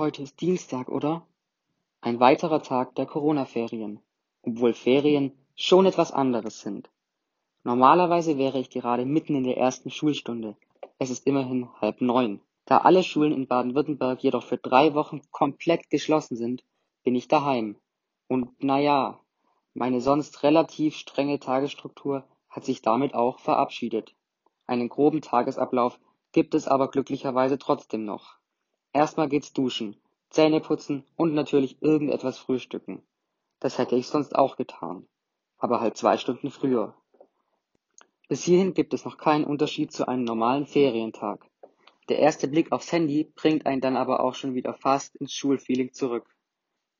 heute ist Dienstag, oder? Ein weiterer Tag der Corona-Ferien, obwohl Ferien schon etwas anderes sind. Normalerweise wäre ich gerade mitten in der ersten Schulstunde. Es ist immerhin halb neun. Da alle Schulen in Baden-Württemberg jedoch für drei Wochen komplett geschlossen sind, bin ich daheim. Und na ja, meine sonst relativ strenge Tagesstruktur hat sich damit auch verabschiedet. Einen groben Tagesablauf gibt es aber glücklicherweise trotzdem noch. Erstmal geht's duschen, Zähne putzen und natürlich irgendetwas frühstücken. Das hätte ich sonst auch getan. Aber halt zwei Stunden früher. Bis hierhin gibt es noch keinen Unterschied zu einem normalen Ferientag. Der erste Blick aufs Handy bringt einen dann aber auch schon wieder fast ins Schulfeeling zurück.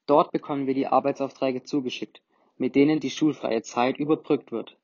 Dort bekommen wir die Arbeitsaufträge zugeschickt, mit denen die schulfreie Zeit überbrückt wird.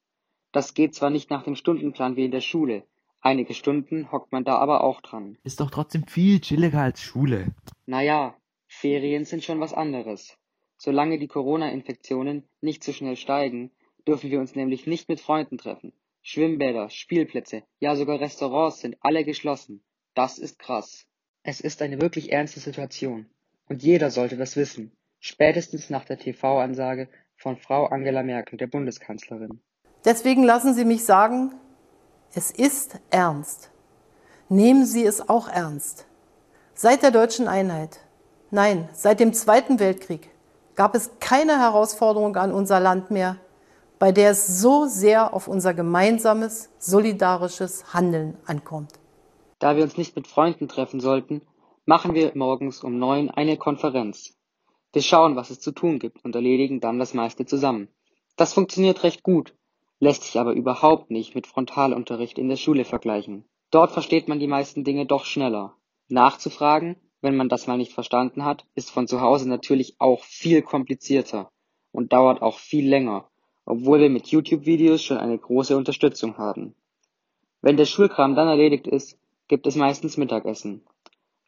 Das geht zwar nicht nach dem Stundenplan wie in der Schule, Einige Stunden hockt man da aber auch dran. Ist doch trotzdem viel chilliger als Schule. Naja, Ferien sind schon was anderes. Solange die Corona-Infektionen nicht so schnell steigen, dürfen wir uns nämlich nicht mit Freunden treffen. Schwimmbäder, Spielplätze, ja sogar Restaurants sind alle geschlossen. Das ist krass. Es ist eine wirklich ernste Situation. Und jeder sollte das wissen. Spätestens nach der TV-Ansage von Frau Angela Merkel, der Bundeskanzlerin. Deswegen lassen Sie mich sagen, es ist ernst. Nehmen Sie es auch ernst. Seit der deutschen Einheit, nein, seit dem Zweiten Weltkrieg gab es keine Herausforderung an unser Land mehr, bei der es so sehr auf unser gemeinsames, solidarisches Handeln ankommt. Da wir uns nicht mit Freunden treffen sollten, machen wir morgens um neun eine Konferenz. Wir schauen, was es zu tun gibt und erledigen dann das meiste zusammen. Das funktioniert recht gut lässt sich aber überhaupt nicht mit Frontalunterricht in der Schule vergleichen. Dort versteht man die meisten Dinge doch schneller. Nachzufragen, wenn man das mal nicht verstanden hat, ist von zu Hause natürlich auch viel komplizierter und dauert auch viel länger, obwohl wir mit YouTube-Videos schon eine große Unterstützung haben. Wenn der Schulkram dann erledigt ist, gibt es meistens Mittagessen.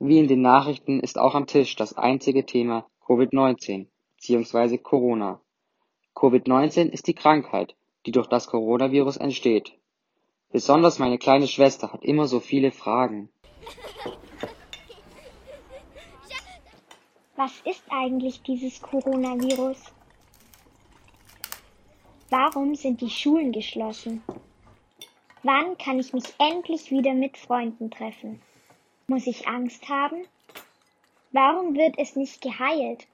Wie in den Nachrichten ist auch am Tisch das einzige Thema Covid-19 bzw. Corona. Covid-19 ist die Krankheit, die durch das Coronavirus entsteht. Besonders meine kleine Schwester hat immer so viele Fragen. Was ist eigentlich dieses Coronavirus? Warum sind die Schulen geschlossen? Wann kann ich mich endlich wieder mit Freunden treffen? Muss ich Angst haben? Warum wird es nicht geheilt?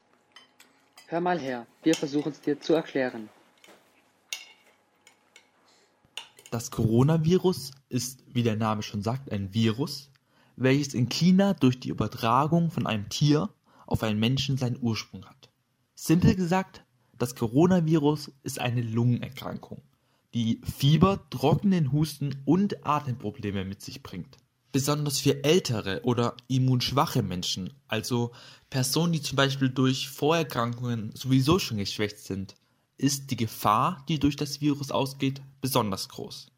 Hör mal her, wir versuchen es dir zu erklären. Das Coronavirus ist, wie der Name schon sagt, ein Virus, welches in China durch die Übertragung von einem Tier auf einen Menschen seinen Ursprung hat. Simpel gesagt, das Coronavirus ist eine Lungenerkrankung, die Fieber, trockenen Husten und Atemprobleme mit sich bringt. Besonders für ältere oder immunschwache Menschen, also Personen, die zum Beispiel durch Vorerkrankungen sowieso schon geschwächt sind, ist die Gefahr, die durch das Virus ausgeht, besonders groß.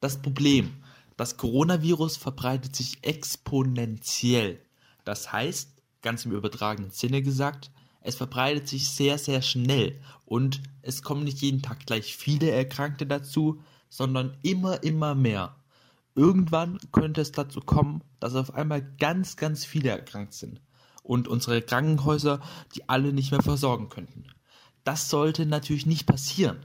Das Problem, das Coronavirus verbreitet sich exponentiell. Das heißt, ganz im übertragenen Sinne gesagt, es verbreitet sich sehr, sehr schnell und es kommen nicht jeden Tag gleich viele Erkrankte dazu, sondern immer, immer mehr. Irgendwann könnte es dazu kommen, dass auf einmal ganz, ganz viele erkrankt sind und unsere Krankenhäuser die alle nicht mehr versorgen könnten. Das sollte natürlich nicht passieren.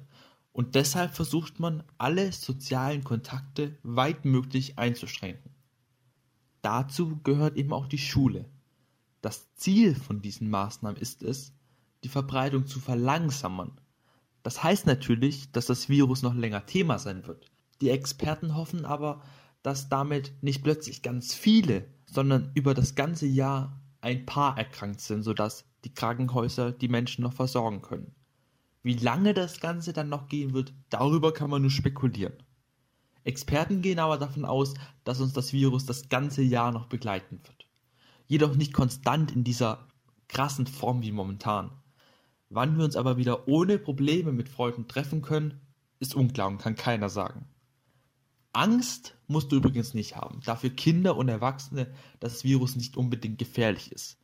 Und deshalb versucht man, alle sozialen Kontakte weitmöglich einzuschränken. Dazu gehört eben auch die Schule. Das Ziel von diesen Maßnahmen ist es, die Verbreitung zu verlangsamen. Das heißt natürlich, dass das Virus noch länger Thema sein wird. Die Experten hoffen aber, dass damit nicht plötzlich ganz viele, sondern über das ganze Jahr ein paar erkrankt sind, sodass die Krankenhäuser die Menschen noch versorgen können. Wie lange das Ganze dann noch gehen wird, darüber kann man nur spekulieren. Experten gehen aber davon aus, dass uns das Virus das ganze Jahr noch begleiten wird. Jedoch nicht konstant in dieser krassen Form wie momentan. Wann wir uns aber wieder ohne Probleme mit Freunden treffen können, ist unklar und kann keiner sagen. Angst musst du übrigens nicht haben, da für Kinder und Erwachsene das Virus nicht unbedingt gefährlich ist.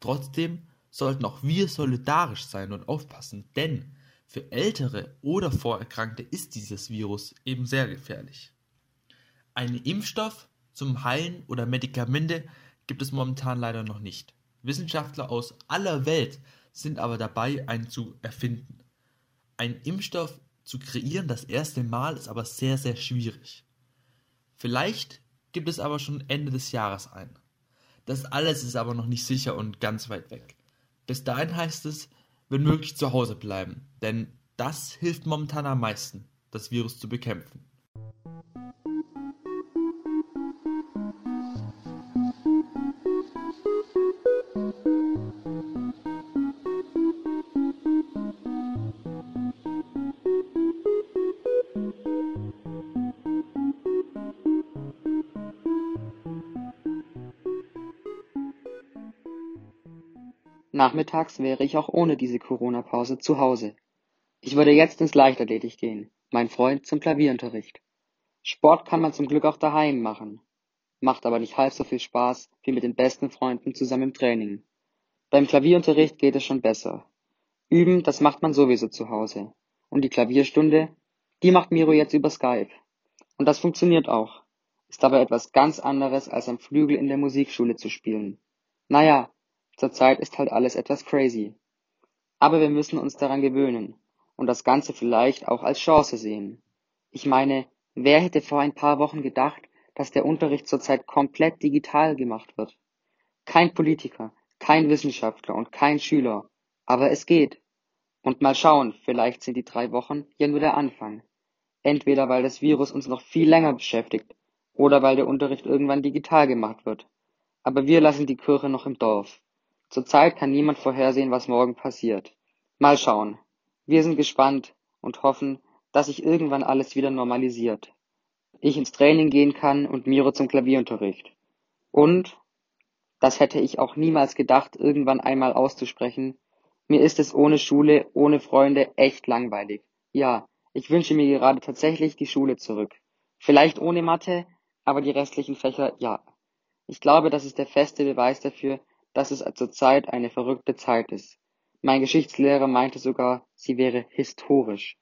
Trotzdem sollten auch wir solidarisch sein und aufpassen, denn für Ältere oder Vorerkrankte ist dieses Virus eben sehr gefährlich. Einen Impfstoff zum Heilen oder Medikamente gibt es momentan leider noch nicht. Wissenschaftler aus aller Welt sind aber dabei, einen zu erfinden. Einen Impfstoff zu kreieren das erste Mal ist aber sehr, sehr schwierig. Vielleicht gibt es aber schon Ende des Jahres einen. Das alles ist aber noch nicht sicher und ganz weit weg. Bis dahin heißt es, wenn möglich zu Hause bleiben, denn das hilft momentan am meisten, das Virus zu bekämpfen. Nachmittags wäre ich auch ohne diese Corona-Pause zu Hause. Ich würde jetzt ins Leichtathletik gehen, mein Freund zum Klavierunterricht. Sport kann man zum Glück auch daheim machen, macht aber nicht halb so viel Spaß wie mit den besten Freunden zusammen im Training. Beim Klavierunterricht geht es schon besser. Üben, das macht man sowieso zu Hause. Und die Klavierstunde, die macht Miro jetzt über Skype. Und das funktioniert auch. Ist aber etwas ganz anderes, als am Flügel in der Musikschule zu spielen. Naja, Zurzeit ist halt alles etwas crazy. Aber wir müssen uns daran gewöhnen und das Ganze vielleicht auch als Chance sehen. Ich meine, wer hätte vor ein paar Wochen gedacht, dass der Unterricht zurzeit komplett digital gemacht wird? Kein Politiker, kein Wissenschaftler und kein Schüler. Aber es geht. Und mal schauen, vielleicht sind die drei Wochen ja nur der Anfang. Entweder weil das Virus uns noch viel länger beschäftigt oder weil der Unterricht irgendwann digital gemacht wird. Aber wir lassen die Kirche noch im Dorf. Zurzeit kann niemand vorhersehen, was morgen passiert. Mal schauen. Wir sind gespannt und hoffen, dass sich irgendwann alles wieder normalisiert. Ich ins Training gehen kann und Miro zum Klavierunterricht. Und, das hätte ich auch niemals gedacht, irgendwann einmal auszusprechen, mir ist es ohne Schule, ohne Freunde echt langweilig. Ja, ich wünsche mir gerade tatsächlich die Schule zurück. Vielleicht ohne Mathe, aber die restlichen Fächer ja. Ich glaube, das ist der feste Beweis dafür, dass es zurzeit eine verrückte Zeit ist. Mein Geschichtslehrer meinte sogar, sie wäre historisch.